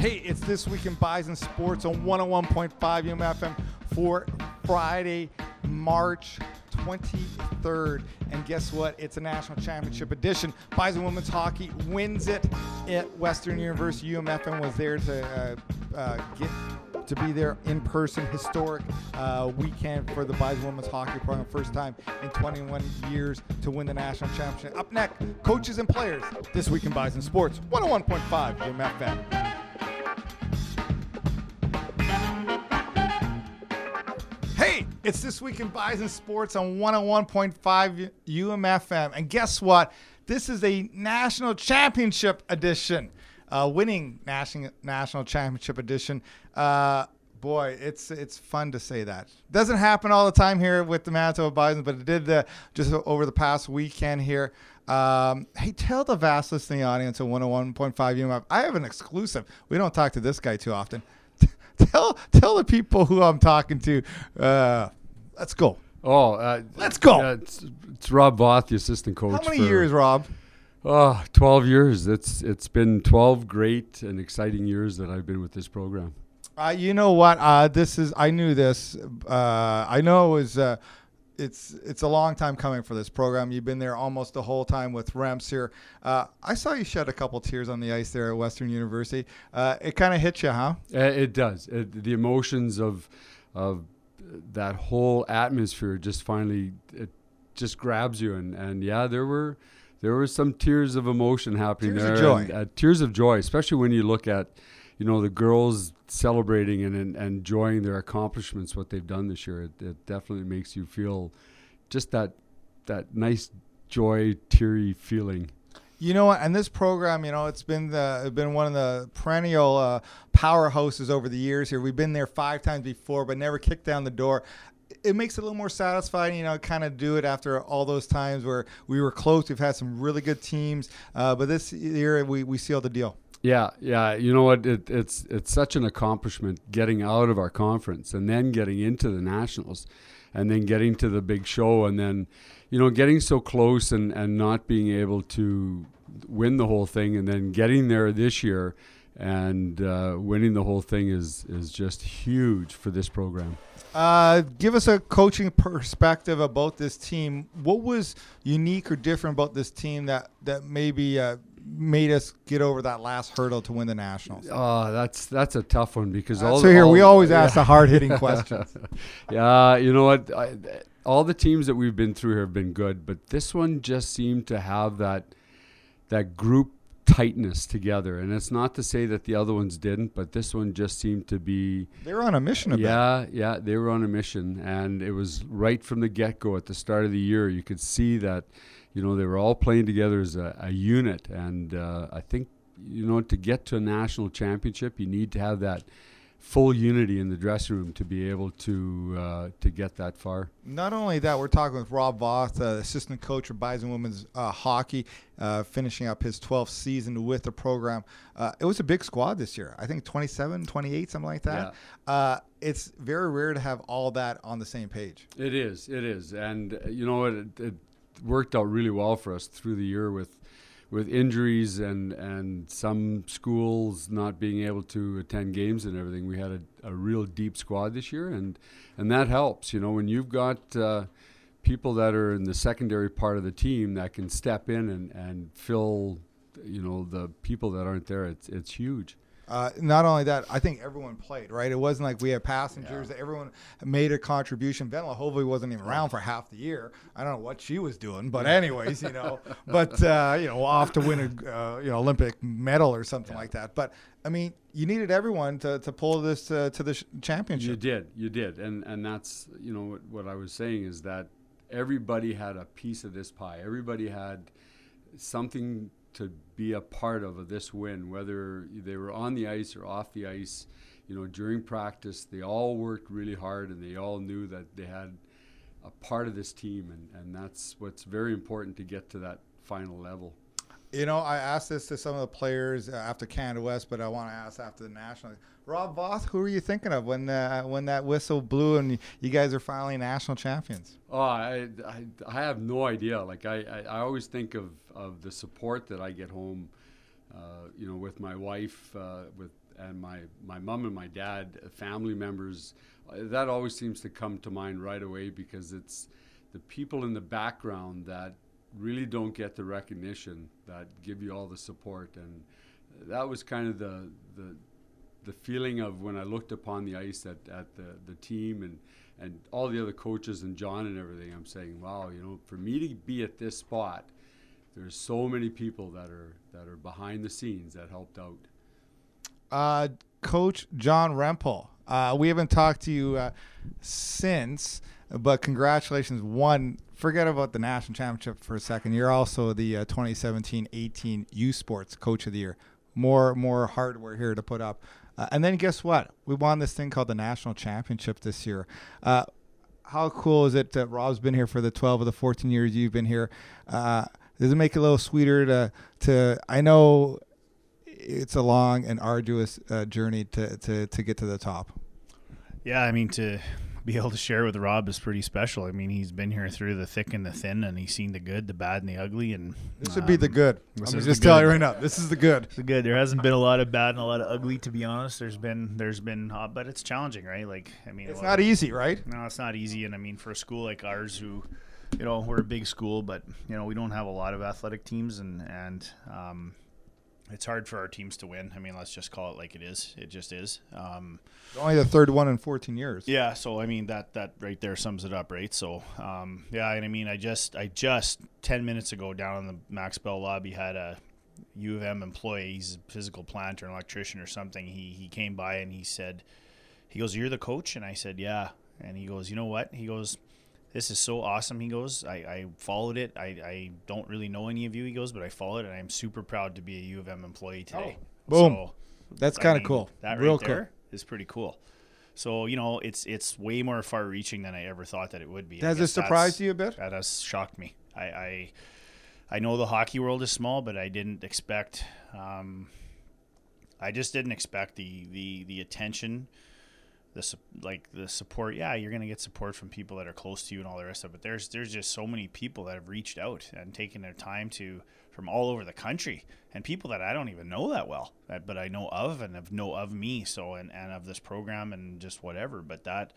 Hey, it's This Week in Bison Sports on 101.5 UMFM for Friday, March 23rd. And guess what? It's a national championship edition. Bison Women's Hockey wins it at Western University. UMFM was there to uh, uh, get to be there in person. Historic uh, weekend for the Bison Women's Hockey program. First time in 21 years to win the national championship. Up next, coaches and players. This Week in Bison Sports, 101.5 UMFM. It's this week in Bison Sports on 101.5 UMFM. And guess what? This is a national championship edition, uh, winning national national championship edition. Uh, boy, it's it's fun to say that. Doesn't happen all the time here with the Manitoba Bison, but it did uh, just over the past weekend here. Um, hey, tell the vast listening audience at 101.5 UMF. I have an exclusive. We don't talk to this guy too often tell tell the people who I'm talking to. Uh, let's go. Oh, uh, let's go. It's, it's, Rob Voth, the assistant coach. How many for, years, Rob? Oh, 12 years. It's it's been 12 great and exciting years that I've been with this program. Uh, you know what? Uh, this is I knew this. Uh, I know it was uh, it's it's a long time coming for this program. You've been there almost the whole time with Remps here. Uh, I saw you shed a couple tears on the ice there at Western University. Uh, it kind of hits you, huh? Uh, it does. It, the emotions of of that whole atmosphere just finally it just grabs you, and and yeah, there were there were some tears of emotion happening tears there. Of joy. And, uh, tears of joy, especially when you look at you know the girls celebrating and, and, enjoying their accomplishments, what they've done this year. It, it, definitely makes you feel just that that nice joy, teary feeling. You know? And this program, you know, it's been the been one of the perennial uh, powerhouses over the years. Here, we've been there five times before, but never kicked down the door it makes it a little more satisfying, you know, kind of do it after all those times where we were close. We've had some really good teams, uh, but this year we, we sealed the deal. Yeah, yeah. You know what? It, it's it's such an accomplishment getting out of our conference and then getting into the nationals, and then getting to the big show, and then, you know, getting so close and and not being able to win the whole thing, and then getting there this year, and uh, winning the whole thing is is just huge for this program. Uh, give us a coaching perspective about this team. What was unique or different about this team that that maybe uh, made us get over that last hurdle to win the nationals? Oh, that's that's a tough one because all. So here all, we always yeah. ask the hard hitting questions. yeah, you know what? I, all the teams that we've been through here have been good, but this one just seemed to have that that group tightness together. And it's not to say that the other ones didn't, but this one just seemed to be. They were on a mission. A yeah, bit. yeah, they were on a mission, and it was right from the get go at the start of the year. You could see that you know, they were all playing together as a, a unit. And uh, I think, you know, to get to a national championship, you need to have that full unity in the dressing room to be able to uh, to get that far. Not only that, we're talking with Rob Voth, uh, assistant coach of Bison Women's uh, Hockey, uh, finishing up his 12th season with the program. Uh, it was a big squad this year. I think 27, 28, something like that. Yeah. Uh, it's very rare to have all that on the same page. It is. It is. And, you know, it, it worked out really well for us through the year with with injuries and and some schools not being able to attend games and everything. We had a, a real deep squad this year, and and that helps. You know, when you've got uh, people that are in the secondary part of the team that can step in and and fill, you know, the people that aren't there. It's it's huge. Uh, not only that, I think everyone played, right? It wasn't like we had passengers. Yeah. Everyone made a contribution. Venla hopefully wasn't even around for half the year. I don't know what she was doing, but anyways, you know, but uh, you know, off to win a uh, you know Olympic medal or something yeah. like that. But I mean, you needed everyone to, to pull this uh, to the sh- championship. You did, you did, and and that's you know what, what I was saying is that everybody had a piece of this pie. Everybody had something to be a part of this win, whether they were on the ice or off the ice. You know, during practice, they all worked really hard, and they all knew that they had a part of this team, and, and that's what's very important to get to that final level. You know, I asked this to some of the players after Canada West, but I want to ask after the national. Rob Voth, who are you thinking of when uh, when that whistle blew and you guys are finally national champions? Oh, I, I, I have no idea. Like I, I, I, always think of, of the support that I get home, uh, you know, with my wife, uh, with and my my mom and my dad, uh, family members, uh, that always seems to come to mind right away because it's the people in the background that really don't get the recognition that give you all the support and that was kind of the the the feeling of when I looked upon the ice at, at the, the team and, and all the other coaches and John and everything, I'm saying, wow, you know, for me to be at this spot, there's so many people that are that are behind the scenes that helped out. Uh, Coach John Rempel, uh, we haven't talked to you uh, since, but congratulations. One, forget about the national championship for a second. You're also the 2017-18 U Sports Coach of the Year. More more hardware here to put up. Uh, and then guess what? We won this thing called the national championship this year. Uh, how cool is it that Rob's been here for the 12 of the 14 years you've been here? Uh, does it make it a little sweeter to to? I know it's a long and arduous uh, journey to, to to get to the top. Yeah, I mean to be able to share with Rob is pretty special. I mean, he's been here through the thick and the thin, and he's seen the good, the bad, and the ugly. And this would um, be the um, good. I'm just tell telling you right now, this is the good. The good. There hasn't been a lot of bad and a lot of ugly, to be honest. There's been there's been, uh, but it's challenging, right? Like, I mean, it's not easy, right? No, it's not easy, and I mean, for a school like ours, who, you know, we're a big school, but you know, we don't have a lot of athletic teams, and and um, it's hard for our teams to win. I mean, let's just call it like it is. It just is. Um, Only the third one in 14 years. Yeah, so I mean that that right there sums it up, right? So um, yeah, and I mean I just I just 10 minutes ago down in the Max Bell lobby had a U of M employee, he's a physical planter, an electrician or something. He he came by and he said, he goes, "You're the coach," and I said, "Yeah," and he goes, "You know what?" He goes this is so awesome. He goes, I, I followed it. I, I don't really know any of you. He goes, but I followed it. And I'm super proud to be a U of M employee today. Oh, boom. So, That's kind of cool. That Real right cool. is pretty cool. So you know, it's it's way more far-reaching than I ever thought that it would be. Has it surprised you a bit? That has shocked me. I, I, I know the hockey world is small, but I didn't expect. Um, I just didn't expect the the the attention the like the support yeah you're to get support from people that are close to you and all the rest of it but there's there's just so many people that have reached out and taken their time to from all over the country and people that I don't even know that well but I know of and have know of me so and, and of this program and just whatever but that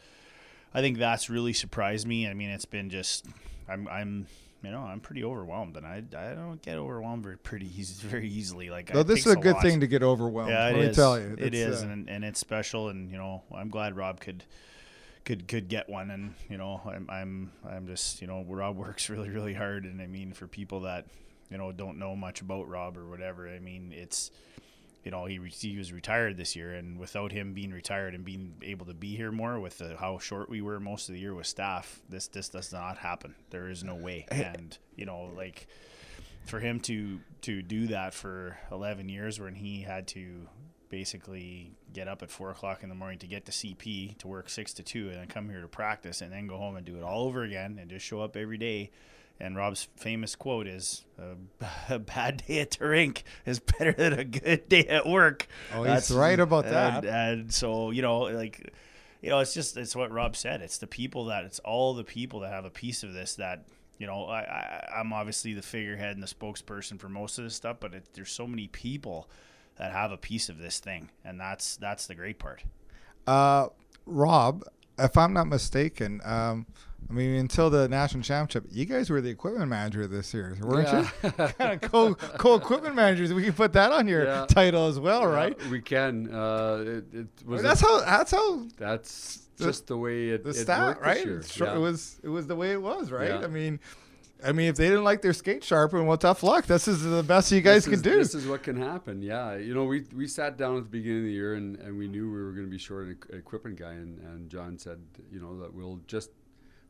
I think that's really surprised me. I mean it's been just I'm I'm you know, I'm pretty overwhelmed, and I, I don't get overwhelmed very pretty easy, very easily. Like, no, this is a, good thing to get overwhelmed. Yeah, let me tell you, it is, uh, and and it's special, and you know, I'm glad Rob could could could get one, and you know, I'm I'm I'm just you know, Rob works really really hard, and I mean, for people that you know don't know much about Rob or whatever, I mean, it's you know he, he was retired this year and without him being retired and being able to be here more with the, how short we were most of the year with staff this this does not happen. There is no way. And you know like for him to to do that for 11 years when he had to basically get up at four o'clock in the morning to get to CP to work six to two and then come here to practice and then go home and do it all over again and just show up every day and Rob's famous quote is, "A bad day at the rink is better than a good day at work." Oh, That's, he's right about that. And, and so you know, like, you know, it's just it's what Rob said. It's the people that it's all the people that have a piece of this that you know, I, I am obviously the figurehead and the spokesperson for most of this stuff, but it, there's so many people that have a piece of this thing, and that's that's the great part. Uh, Rob, if I'm not mistaken, um, I mean, until the national championship, you guys were the equipment manager this year, weren't yeah. you? kind of co co equipment managers. We can put that on your yeah. title as well, yeah, right? We can. Uh, it, it was. that's how. That's how. That's the, just the way it. The it stat, right? It, it was. It was the way it was, right? I mean. I mean, if they didn't like their skate sharpened, well, tough luck. This is the best you guys can do. This is what can happen. Yeah, you know, we we sat down at the beginning of the year and, and we knew we were going to be short an equipment guy, and, and John said, you know, that we'll just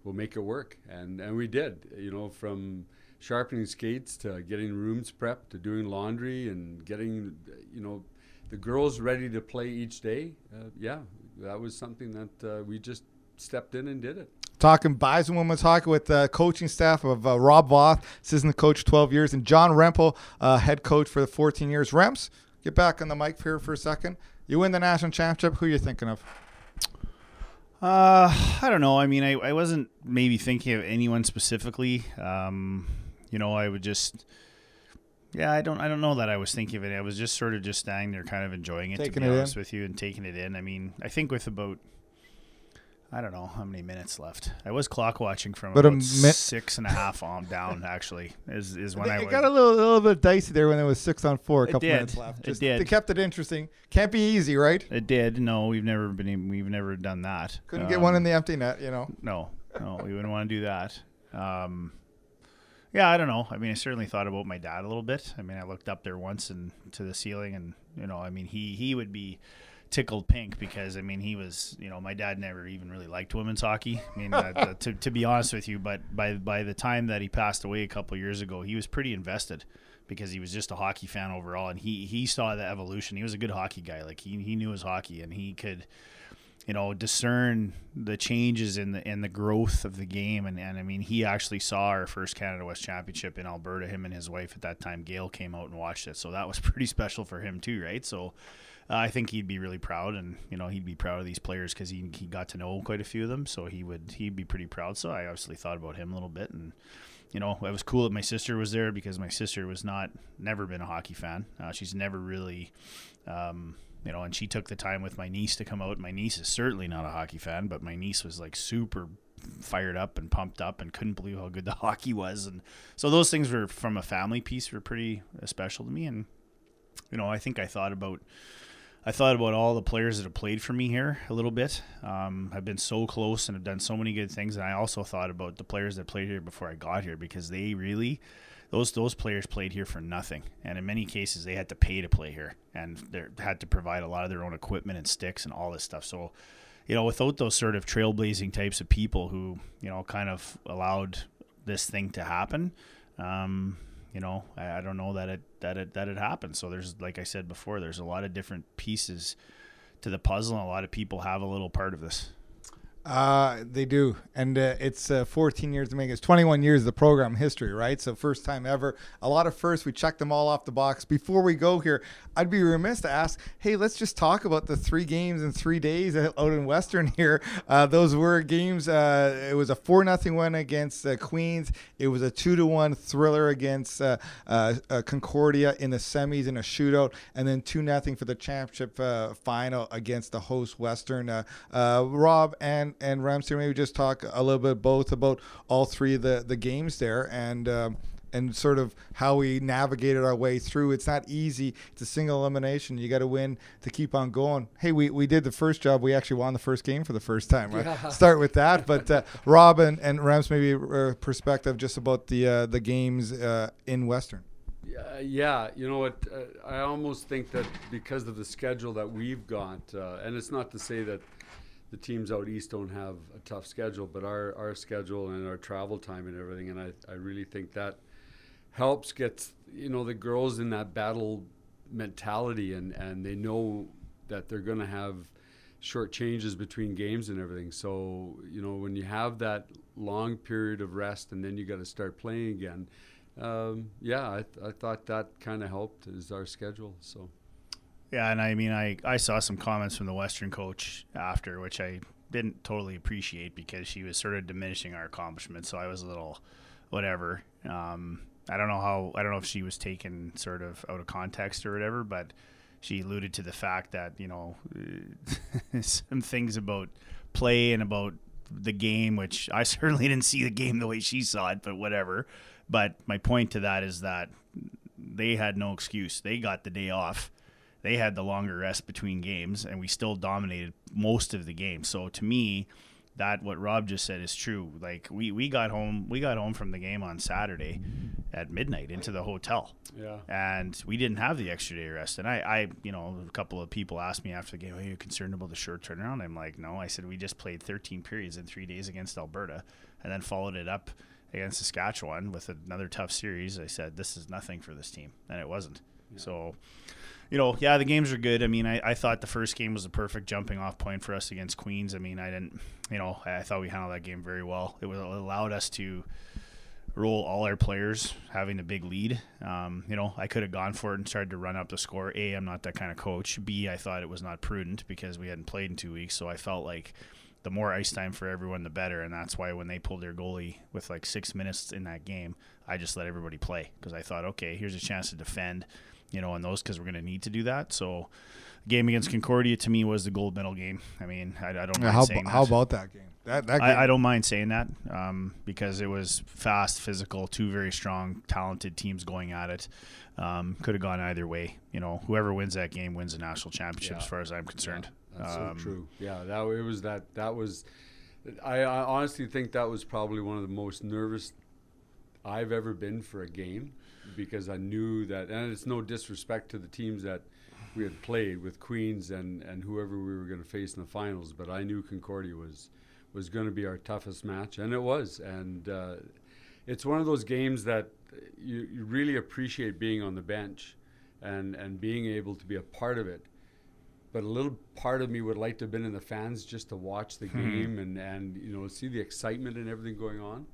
we'll make it work, and and we did. You know, from sharpening skates to getting rooms prepped to doing laundry and getting you know the girls ready to play each day. Uh, yeah, that was something that uh, we just stepped in and did it. Talking Bison Women's Hockey with the coaching staff of uh, Rob Voth, assistant coach 12 years, and John Rempel, uh, head coach for the 14 years. Rems, get back on the mic here for a second. You win the national championship. Who are you thinking of? Uh, I don't know. I mean, I, I wasn't maybe thinking of anyone specifically. Um, you know, I would just, Yeah, I don't. I don't know that I was thinking of it. I was just sort of just standing there, kind of enjoying it. Taking to be it in. honest with you, and taking it in. I mean, I think with about, I don't know how many minutes left. I was clock watching from But about mi- six and a half on down. Actually, is is when I it would, got a little, little bit dicey there when it was six on four, a couple did. minutes left. It did. They kept it interesting. Can't be easy, right? It did. No, we've never been. We've never done that. Couldn't get one Um, in the empty net, you know. No, no, we wouldn't want to do that. Um, yeah, I don't know. I mean, I certainly thought about my dad a little bit. I mean, I looked up there once and to the ceiling, and you know, I mean, he he would be tickled pink because I mean, he was, you know, my dad never even really liked women's hockey. I mean, uh, to to be honest with you, but by by the time that he passed away a couple years ago, he was pretty invested. Because he was just a hockey fan overall, and he he saw the evolution. He was a good hockey guy. Like he he knew his hockey, and he could, you know discern the changes in the in the growth of the game and, and I mean he actually saw our first Canada West Championship in Alberta him and his wife at that time Gail came out and watched it so that was pretty special for him too right so uh, I think he'd be really proud and you know he'd be proud of these players because he, he got to know quite a few of them so he would he'd be pretty proud so I obviously thought about him a little bit and you know, it was cool that my sister was there because my sister was not never been a hockey fan. Uh, she's never really, um, you know, and she took the time with my niece to come out. My niece is certainly not a hockey fan, but my niece was like super fired up and pumped up and couldn't believe how good the hockey was. And so those things were from a family piece were pretty special to me. And you know, I think I thought about. I thought about all the players that have played for me here a little bit. Um, I've been so close and have done so many good things, and I also thought about the players that played here before I got here because they really, those those players played here for nothing, and in many cases they had to pay to play here, and they had to provide a lot of their own equipment and sticks and all this stuff. So, you know, without those sort of trailblazing types of people who you know kind of allowed this thing to happen, um, you know, I, I don't know that it that it that it happened. So there's like I said before, there's a lot of different pieces to the puzzle, and a lot of people have a little part of this. Uh, they do, and uh, it's uh, 14 years to make. It's 21 years of the program history, right? So first time ever. A lot of firsts. We checked them all off the box. Before we go here, I'd be remiss to ask, hey, let's just talk about the three games in three days out in Western here. Uh, those were games. Uh, it was a four nothing win against Queens. It was a two to one thriller against uh, Concordia in the semis in a shootout, and then two nothing for the championship uh, final against the host Western. Rob and and Ramsey, maybe just talk a little bit both about all three of the the games there and. Um, and sort of how we navigated our way through. It's not easy. It's a single elimination. You got to win to keep on going. Hey, we, we did the first job. We actually won the first game for the first time. Right? Yeah. Start with that. But uh, Rob and, and Rams, maybe uh, perspective just about the uh, the games uh, in Western. Yeah, yeah, you know what? Uh, I almost think that because of the schedule that we've got, uh, and it's not to say that the teams out east don't have a tough schedule, but our, our schedule and our travel time and everything, and I, I really think that helps get you know the girls in that battle mentality, and, and they know that they're going to have short changes between games and everything. So you know when you have that long period of rest, and then you got to start playing again um, yeah, I, th- I thought that kind of helped is our schedule. So Yeah, and I mean, I, I saw some comments from the Western coach after, which I didn't totally appreciate because she was sort of diminishing our accomplishments. So I was a little, whatever. Um, I don't know how, I don't know if she was taken sort of out of context or whatever, but she alluded to the fact that, you know, some things about play and about the game, which I certainly didn't see the game the way she saw it, but whatever. But my point to that is that they had no excuse. They got the day off. They had the longer rest between games, and we still dominated most of the game. So to me, that what Rob just said is true. Like we, we got home we got home from the game on Saturday at midnight into the hotel. yeah, And we didn't have the extra day rest. And I, I you know, a couple of people asked me after the game, Are you concerned about the short turnaround? I'm like, No. I said we just played thirteen periods in three days against Alberta and then followed it up against Saskatchewan with another tough series. I said, This is nothing for this team. And it wasn't. So you know, yeah, the games are good. I mean, I, I thought the first game was a perfect jumping off point for us against Queens. I mean, I didn't, you know, I thought we handled that game very well. It, was, it allowed us to roll all our players having a big lead. Um, you know, I could have gone for it and started to run up the score. A, I'm not that kind of coach. B, I thought it was not prudent because we hadn't played in two weeks. So I felt like the more ice time for everyone, the better. And that's why when they pulled their goalie with like six minutes in that game, I just let everybody play because I thought, okay, here's a chance to defend, you know, on those because we're going to need to do that. So, the game against Concordia to me was the gold medal game. I mean, I, I don't Yeah, mind how, saying ab- how about that game? That that game. I, I don't mind saying that um, because it was fast, physical, two very strong, talented teams going at it. Um, could have gone either way. You know, whoever wins that game wins the national championship, Yeah. as far as I'm concerned. That's Um, so true. Yeah, that it was that. That was. I, I honestly think that was probably one of the most nervous I've ever been for a game because I knew that, and it's no disrespect to the teams that we had played with Queens and, and whoever we were going to face in the finals, but I knew Concordia was was going to be our toughest match, and it was. And uh, it's one of those games that you, you really appreciate being on the bench and and being able to be a part of it but a little part of me would like to have been in the fans just to watch the game and, and you know see the excitement and everything going on.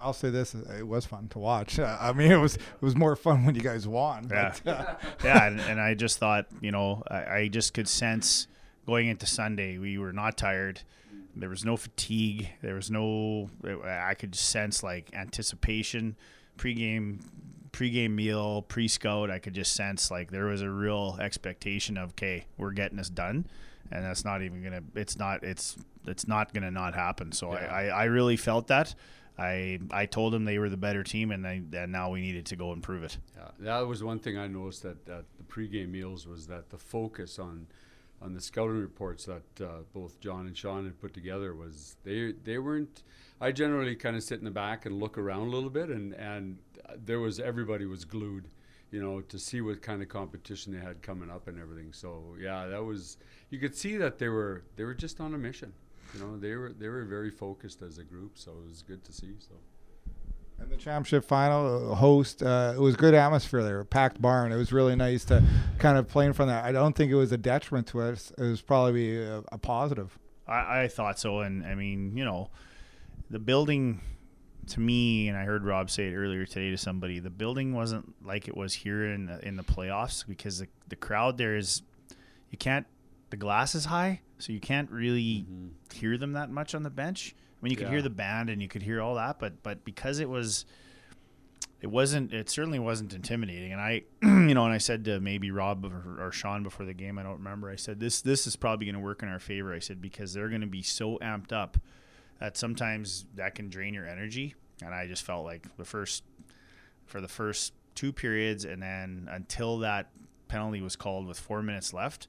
I'll say this: it was fun to watch. Uh, I mean, it was it was more fun when you guys won. Yeah. But, uh, yeah, and, and I just thought, you know, I, I just could sense going into Sunday, we were not tired. There was no fatigue. There was no. I could sense like anticipation, pregame, pregame meal, pre-scout. I could just sense like there was a real expectation of, okay, we're getting this done, and that's not even gonna. It's not. It's it's not gonna not happen. So Yeah. I, I I really felt that. I I told them they were the better team, and and now we needed to go and prove it. Yeah, that was one thing I noticed at, at the pregame meals was that the focus on on the scouting reports that uh, both John and Sean had put together was they they weren't. I generally kind of sit in the back and look around a little bit, and and there was everybody was glued, you know, to see what kind of competition they had coming up and everything. So yeah, that was you could see that they were they were just on a mission. You know, they were they were very focused as a group, so it was good to see. So. And the championship final uh, host, uh, it was good atmosphere there, packed barn. It was really nice to kind of play in front of that. I don't think it was a detriment to us. It was probably a, a positive. I, I thought so, and I mean, you know, the building to me, and I heard Rob say it earlier today to somebody. The building wasn't like it was here in the, in the playoffs because the the crowd there is, you can't. The glass is high, so you can't really mm-hmm. hear them that much on the bench. I mean, you could hear the band and you could hear all that, but but because it was it wasn't it certainly wasn't intimidating. And i you know and i said to maybe rob or, or sean before the game i don't remember i said this this is probably going to work in our favor i said because they're going to be so amped up that sometimes that can drain your energy. And i just felt like the first for the first two periods and then until that penalty was called with four minutes left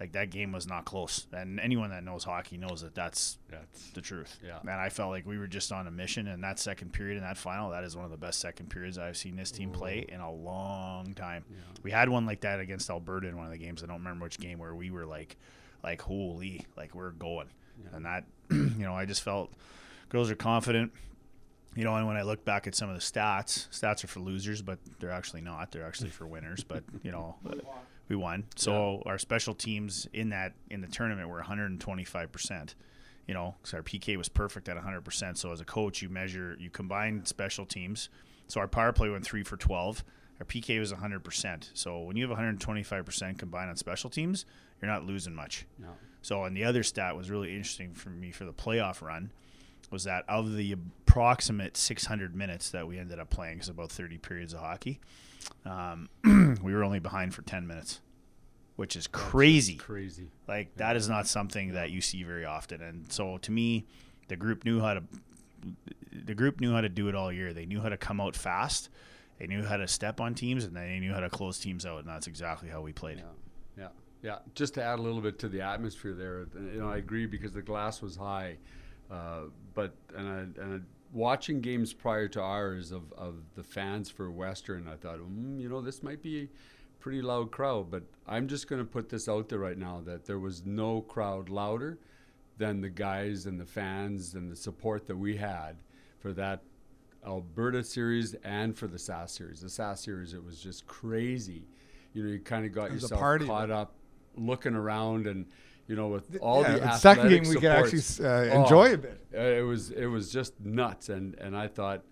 like that game was not close and anyone that knows hockey knows that that's That's the truth. Yeah. Man, I felt like we were just on a mission, and that second period in that final, that is one of the best second periods I've seen this team play in a long time. We had one like that against Alberta in one of the games. I don't remember which game where we were like, like holy, like we're going, and that, you know, I just felt girls are confident. You know, and when I look back at some of the stats, stats are for losers, but they're actually not. They're actually for winners. But you know, we won. So our special teams in that in the tournament were 125 percent. You know, because our PK was perfect at 100 percent. So as a coach, you measure, you combine special teams. So our power play went three for 12. Our PK was 100 percent. So when you have 125 percent combined on special teams, you're not losing much. no. So, and the other stat was really interesting for me for the playoff run was that of the approximate 600 minutes that we ended up playing, because about 30 periods of hockey, um, we were only behind for 10 minutes, which is crazy. Crazy. Like that is not something that you see very often. And so, to me, the group knew how to. The group knew how to do it all year. They knew how to come out fast. They knew how to step on teams, and they knew how to close teams out. And that's exactly how we played. Yeah, yeah, yeah. Just to add a little bit to the atmosphere there, you know, I agree because the glass was high, uh, but and I, and I, watching games prior to ours of, of the fans for Western, I thought, mm, you know, this might be a pretty loud crowd. But I'm just going to put this out there right now that there was no crowd louder than the guys and the fans and the support that we had for that Alberta series and for the SAS series. The SAS series, it was just crazy. You know, you kind of got yourself caught up looking around and you know with all yeah, the the second game we could actually uh, enjoy Oh, a bit. uh, It was it was just nuts, and and I thought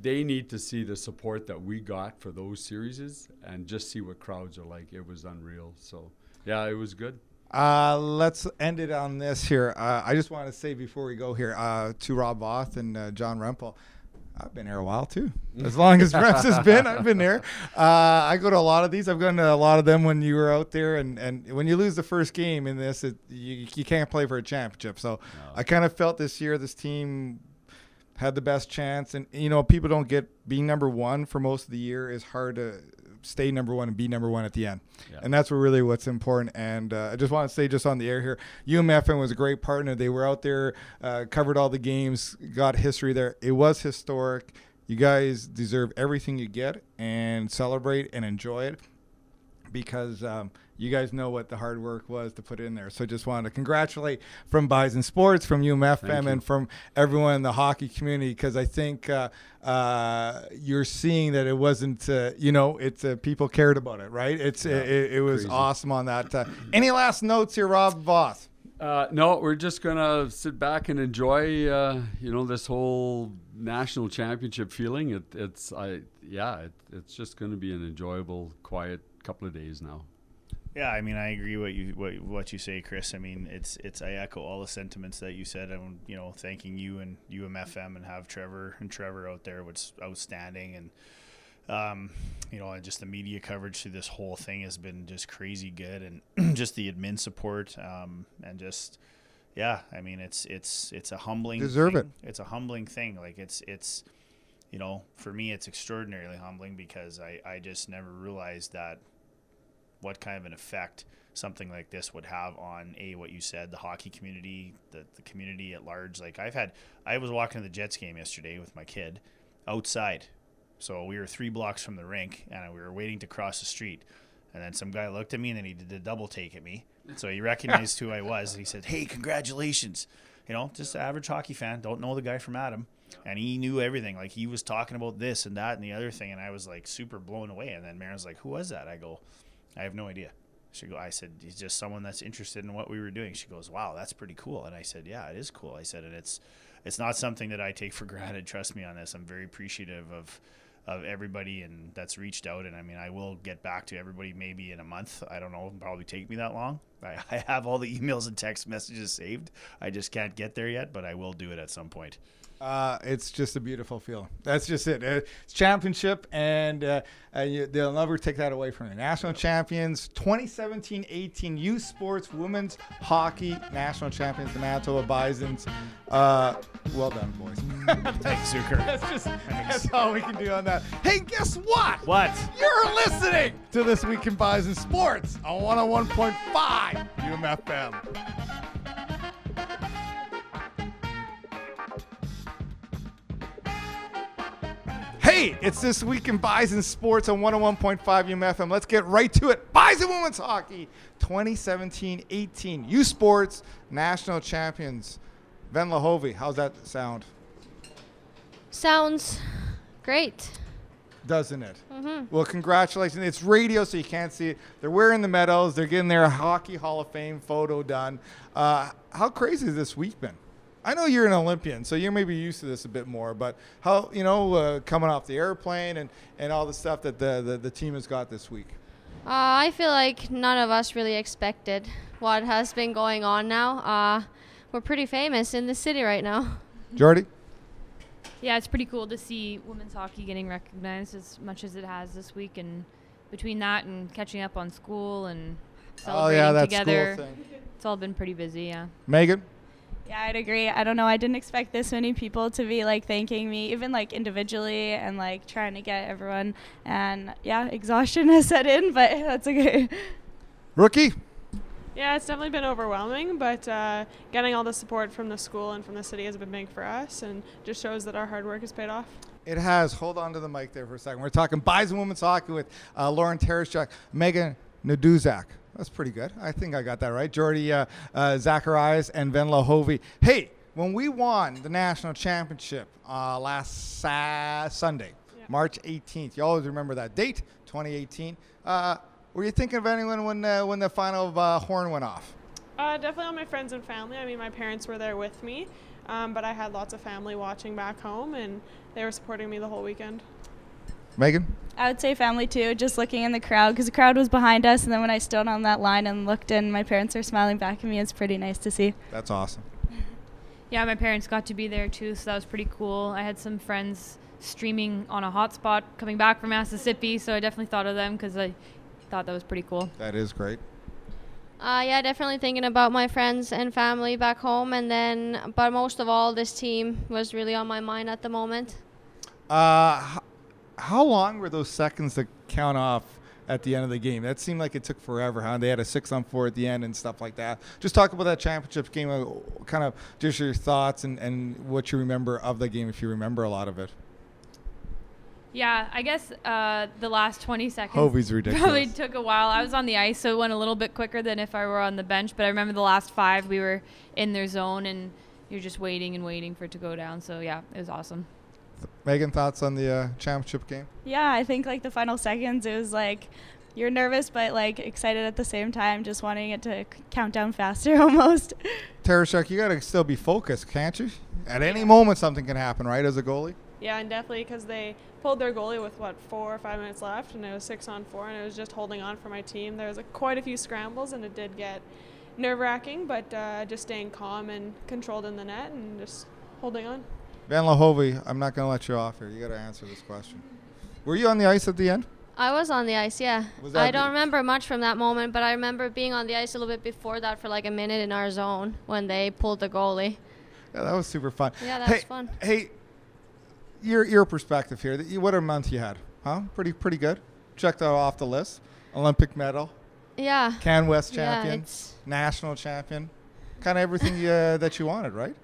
they need to see the support that we got for those series and just see what crowds are like. It was unreal. So yeah, it was good. Uh, let's end it on this here. Uh, I just want to say before we go here uh, to Rob Voth and uh, John Rempel. I've been here a while too. As long as Reps has been, I've been there. Uh, I go to a lot of these. I've gone to a lot of them when you were out there, and, and when you lose the first game in this, it, you, you can't play for a championship. So I kind of felt this year this team had the best chance, and you know people don't get being number one for most of the year is hard to stay number one and be number one at the end. Yeah. And that's what really what's important. And uh, I just want to say, just on the air here, UMFM was a great partner. They were out there, uh, covered all the games, got history there. It was historic. You guys deserve everything you get and celebrate and enjoy it because um, you guys know what the hard work was to put in there. So just wanted to congratulate from Bison Sports, from UMFM, and from everyone in the hockey community because I think uh, uh, you're seeing that it wasn't, uh, you know, it's uh, people cared about it, right? It's Yeah, it, it was crazy. awesome on that. Uh, any last notes here, Rob Voth? Uh, no, we're just gonna sit back and enjoy, uh, you know, this whole national championship feeling. It, it's, I, yeah, it, it's just gonna be an enjoyable, quiet couple of days now. Yeah, I mean, I agree what you what, what you say, Chris. I mean, it's it's I echo all the sentiments that you said. I'm you know, thanking you and UMFM and have Trevor and Trevor out there was outstanding, and um, you know, and just the media coverage through this whole thing has been just crazy good, and just the admin support, um, and just yeah, I mean, it's it's it's a humbling Deserve thing. it. It's a humbling thing. Like it's it's you know, for me, it's extraordinarily humbling because I I just never realized that what kind of an effect something like this would have on a what you said the hockey community the, the community at large. Like i've had i was walking to the jets game yesterday with my kid outside. So we were three blocks from the rink and we were waiting to cross the street. And then some guy looked at me and then he did a double take at me. So he recognized who i was and he said hey congratulations. You know just an average hockey fan don't know the guy from adam. And he knew everything. Like he was talking about this and that and the other thing and i was like super blown away. And then Marin's like who was that? I go I have no idea. She go. I said he's just someone that's interested in what we were doing. She goes, "Wow, that's pretty cool." And I said, "Yeah, it is cool." I said, "And it's it's not something that I take for granted. Trust me on this. I'm very appreciative of of everybody and that's reached out. And I mean, I will get back to everybody maybe in a month. I don't know. Probably take me that long. I, I have all the emails and text messages saved. I just can't get there yet, but I will do it at some point. Uh, it's just a beautiful feeling. That's just it. Uh, It's championship, and uh, uh, you, they'll never take that away from the national champions. 2017-18 U Sports Women's Hockey National Champions, the Manitoba Bisons. Uh, well done, boys. Thanks, Zucker. that's just that's all we can do on that. Hey, guess what? What? You're listening to this week in Bison Sports on 101.5 UMFM. Hey, it's this week in Bison Sports on 101.5 UMFM. Let's get right to it. Bison Women's Hockey 2017-18 U Sports National Champions. Venla Hovi, how's that sound? Sounds great. doesn't it? Well, congratulations. It's radio, so you can't see it. They're wearing the medals. They're getting their Hockey Hall of Fame photo done. Uh, how crazy has this week been? I know you're an Olympian, so you're maybe used to this a bit more, but how, you know, uh, coming off the airplane and, and all the stuff that the, the, the team has got this week? Uh, I feel like none of us really expected what has been going on now. Uh, we're pretty famous in the city right now. Jordy? Yeah, it's pretty cool to see women's hockey getting recognized as much as it has this week, and between that and catching up on school and Oh, celebrating yeah, that together, thing. it's all been pretty busy. Yeah. Megan? Yeah, I'd agree. I don't know. I didn't expect this many people to be like thanking me, even like individually and like trying to get everyone. And yeah, exhaustion has set in, but that's okay. Rookie? Yeah, it's definitely been overwhelming, but uh, getting all the support from the school and from the city has been big for us and just shows that our hard work has paid off. It has. Hold on to the mic there for a second. We're talking Bison Women's Hockey with uh, Lauren Taraschuk, Megan Naduzak. That's pretty good. I think I got that right. Jordy uh, uh, Zacharias and Venla Hovi. Hey, when we won the national championship uh, last sa- Sunday, Yeah. March 18th, you always remember that date, 2018. Uh, were you thinking of anyone when, uh, when the final uh, horn went off? Uh, definitely all my friends and family. I mean, my parents were there with me, um, but I had lots of family watching back home, and they were supporting me the whole weekend. Megan? I would say family too, just looking in the crowd because the crowd was behind us. And then when I stood on that line and looked in, my parents were smiling back at me. It's pretty nice to see. That's awesome. Yeah, my parents got to be there too, so that was pretty cool. I had some friends streaming on a hotspot coming back from Mississippi, so I definitely thought of them because I thought that was pretty cool. That is great. Uh, yeah, definitely thinking about my friends and family back home, and then, but most of all, this team was really on my mind at the moment. Uh, h- how long were those seconds to count off at the end of the game? That seemed like it took forever. Huh? They had a six on four at the end and stuff like that. Just talk about that championship game. Uh, kind of just your thoughts and, and what you remember of the game, if you remember a lot of it. Yeah, I guess uh, the last 20 seconds Hovi's ridiculous. probably took a while. I was on the ice, so it went a little bit quicker than if I were on the bench. But I remember the last five, we were in their zone, and you're just waiting and waiting for it to go down. So yeah, it was awesome. Megan, thoughts on the uh, championship game? Yeah, I think like the final seconds, it was like you're nervous but like excited at the same time, just wanting it to c- count down faster almost. Taraschuk, you got to still be focused, can't you? At any moment, something can happen, right, as a goalie? Yeah, and definitely because they pulled their goalie with what four or five minutes left, and it was six on four, and it was just holding on for my team. There was like, quite a few scrambles, and it did get nerve wracking, but uh, just staying calm and controlled in the net, and just holding on. Venla Hovi, I'm not going to let you off here. You got to answer this question. Were you on the ice at the end? I was on the ice, yeah. I don't remember much from that moment, but I remember being on the ice a little bit before that for like a minute in our zone when they pulled the goalie. Yeah, that was super fun. Yeah, that hey, was fun. Hey, your your perspective here. that you- What a month you had, huh? Pretty pretty good. Checked that off the list. Olympic medal, Yeah. Can West Yeah, champion, it's national champion, kind of everything you, uh, that you wanted, right?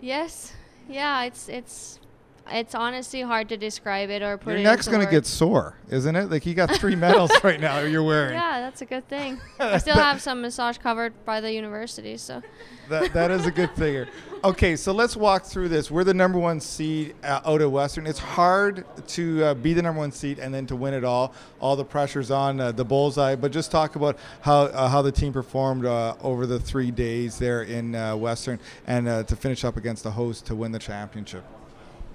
yes. Yeah, it's it's it's honestly hard to describe it or put Your it neck's gonna get sore, isn't it? Like you got three medals right now. You're wearing. Yeah, that's a good thing. I still have some massage covered by the university, so That, that is a good thing. Okay, so let's walk through this. We're the number one seed uh, out of Western. It's hard to uh, be the number one seed and then to win it all. All the pressure's on uh, the bullseye. But just talk about how uh, how the team performed uh, over the three days there in uh, Western and uh, to finish up against the host to win the championship.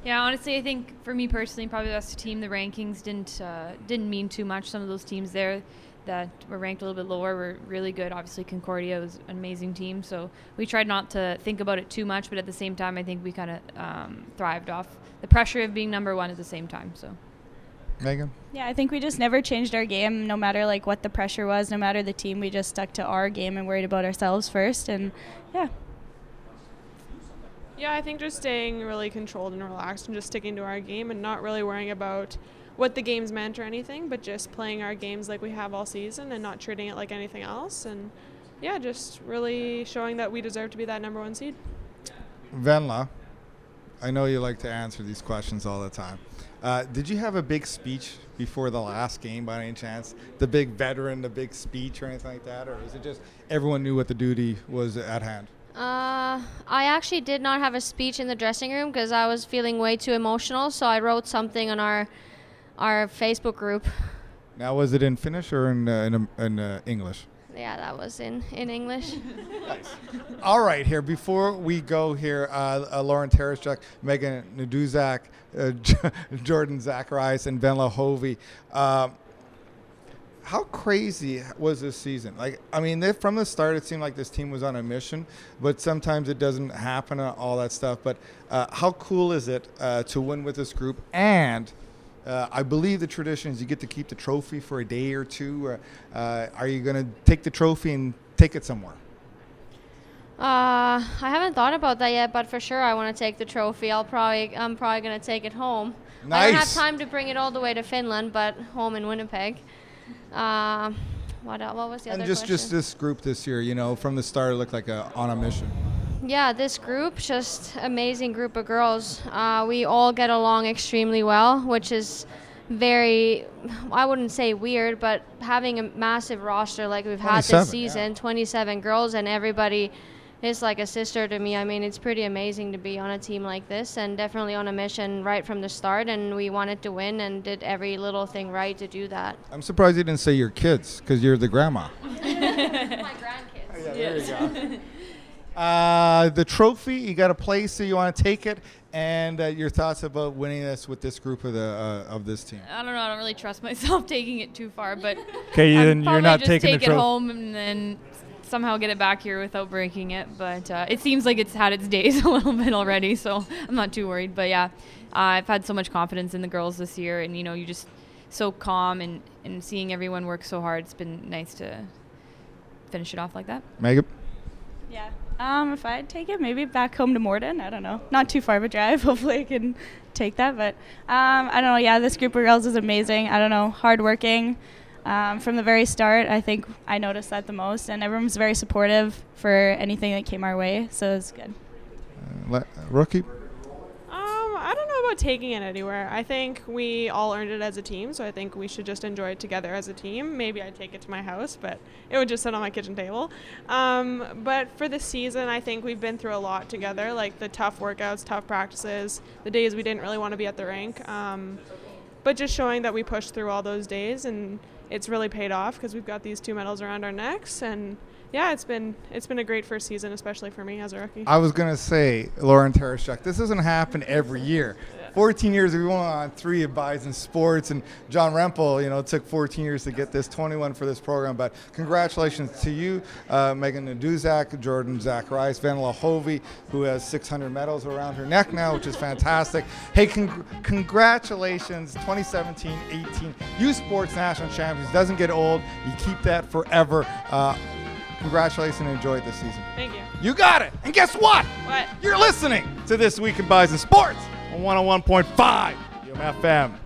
Yeah, honestly, I think for me personally, probably the best team. The rankings didn't uh, didn't mean too much. Some of those teams there that were ranked a little bit lower were really good. Obviously, Concordia was an amazing team, so we tried not to think about it too much. But at the same time, I think we kind of um, thrived off the pressure of being number one at the same time. So. Megan? Yeah, I think we just never changed our game, no matter like what the pressure was, no matter the team. We just stuck to our game and worried about ourselves first. And yeah, Yeah, I think just staying really controlled and relaxed and just sticking to our game and not really worrying about what the games meant or anything, but just playing our games like we have all season and not treating it like anything else. And yeah, just really showing that we deserve to be that number one seed. Venla, I know you like to answer these questions all the time. Uh, did you have a big speech before the last game by any chance? The big veteran, the big speech or anything like that? Or is it just everyone knew what the duty was at hand? Uh, I actually did not have a speech in the dressing room because I was feeling way too emotional. So I wrote something on our our Facebook group. Now, was it in Finnish or in, uh, in, um, in uh, English? Yeah, that was in in English. All right, here before we go here, uh, uh, Lauren Taraschuk, Megan Naduzak, uh, J- Jordan Zacharias, and Venla Hovi. How crazy was this season? Like, I mean, they, from the start, it seemed like this team was on a mission, but sometimes it doesn't happen, uh, all that stuff. But uh, how cool is it uh, to win with this group? And uh, I believe the tradition is you get to keep the trophy for a day or two. Uh, uh, are you going to take the trophy and take it somewhere? Uh, I haven't thought about that yet, but for sure I want to take the trophy. I'll probably I'm probably gonna take it home. Nice. I don't have time to bring it all the way to Finland, but home in Winnipeg. Uh, what what was the and other just question? just this group this year, you know, from the start, it looked like a on a mission. Yeah, this group, just amazing group of girls. Uh, we all get along extremely well, which is very, I wouldn't say weird, but having a massive roster like we've had this season, 27 girls, and everybody is like a sister to me. I mean, it's pretty amazing to be on a team like this and definitely on a mission right from the start. And we wanted to win and did every little thing right to do that. I'm surprised you didn't say your kids because you're the grandma. My grandkids. Yeah. there you go. Uh, the trophy, you got a place, so you want to take it, and uh, your thoughts about winning this with this group of the uh, of this team. I don't know. I don't really trust myself taking it too far, but Okay, I'd then you're not just taking take the it trophy. home and then somehow get it back here without breaking it. But uh, it seems like it's had its days a little bit already, so I'm not too worried. But yeah, uh, I've had so much confidence in the girls this year, and you know, you just so calm and and seeing everyone work so hard. It's been nice to finish it off like that. Megan. Yeah. Um, if I'd take it, maybe back home to Morden. I don't know. Not too far of a drive. Hopefully, I can take that. But um, I don't know. Yeah, this group of girls is amazing. I don't know. Hardworking. Um, from the very start, I think I noticed that the most, and everyone was very supportive for anything that came our way. So it was good. Uh, rookie. Um, I don't know about taking it anywhere. I think we all earned it as a team, so I think we should just enjoy it together as a team. Maybe I'd take it to my house, but it would just sit on my kitchen table. Um, but for the season, I think we've been through a lot together, like the tough workouts, tough practices, the days we didn't really want to be at the rink. Um, but just showing that we pushed through all those days and it's really paid off because we've got these two medals around our necks and yeah, it's been it's been a great first season, especially for me as a rookie. I was gonna say Lauren Taraschuk. This doesn't happen every year. 14 years we went on three of Bison Sports, and John Rempel, you know, it took 14 years to get this, 21 for this program. But congratulations to you, uh, Megan Naduzak, Jordan Zacharias, Venla Hovi, who has 600 medals around her neck now, which is fantastic. Hey, con- congratulations, 2017-18 U Sports National Champions. Doesn't get old. You keep that forever. Uh, congratulations and enjoy it this season. Thank you. You got it. And guess what? What? You're listening to This Week in Bison Sports 101.5 UMFM.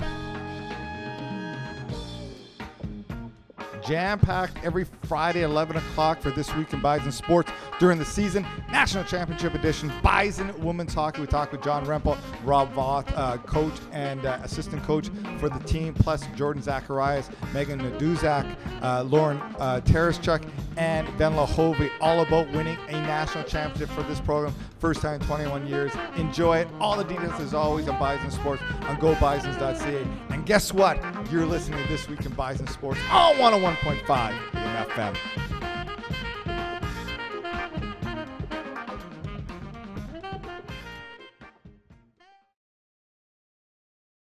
Jam packed every Friday, 11 o'clock for This Week in Bison Sports during the season. National Championship Edition, Bison Women's Hockey. We talked with John Rempel, Rob Voth, uh, coach and uh, assistant coach for the team, plus Jordan Zacharias, Megan Naduzak, uh, Lauren uh, and Venla Hovi, all about winning a national championship for this program. First time in 21 years. Enjoy it. All the details, as always, on Bison Sports on gobisons.ca. And guess what? You're listening to This Week in Bison Sports on 101.5 FM.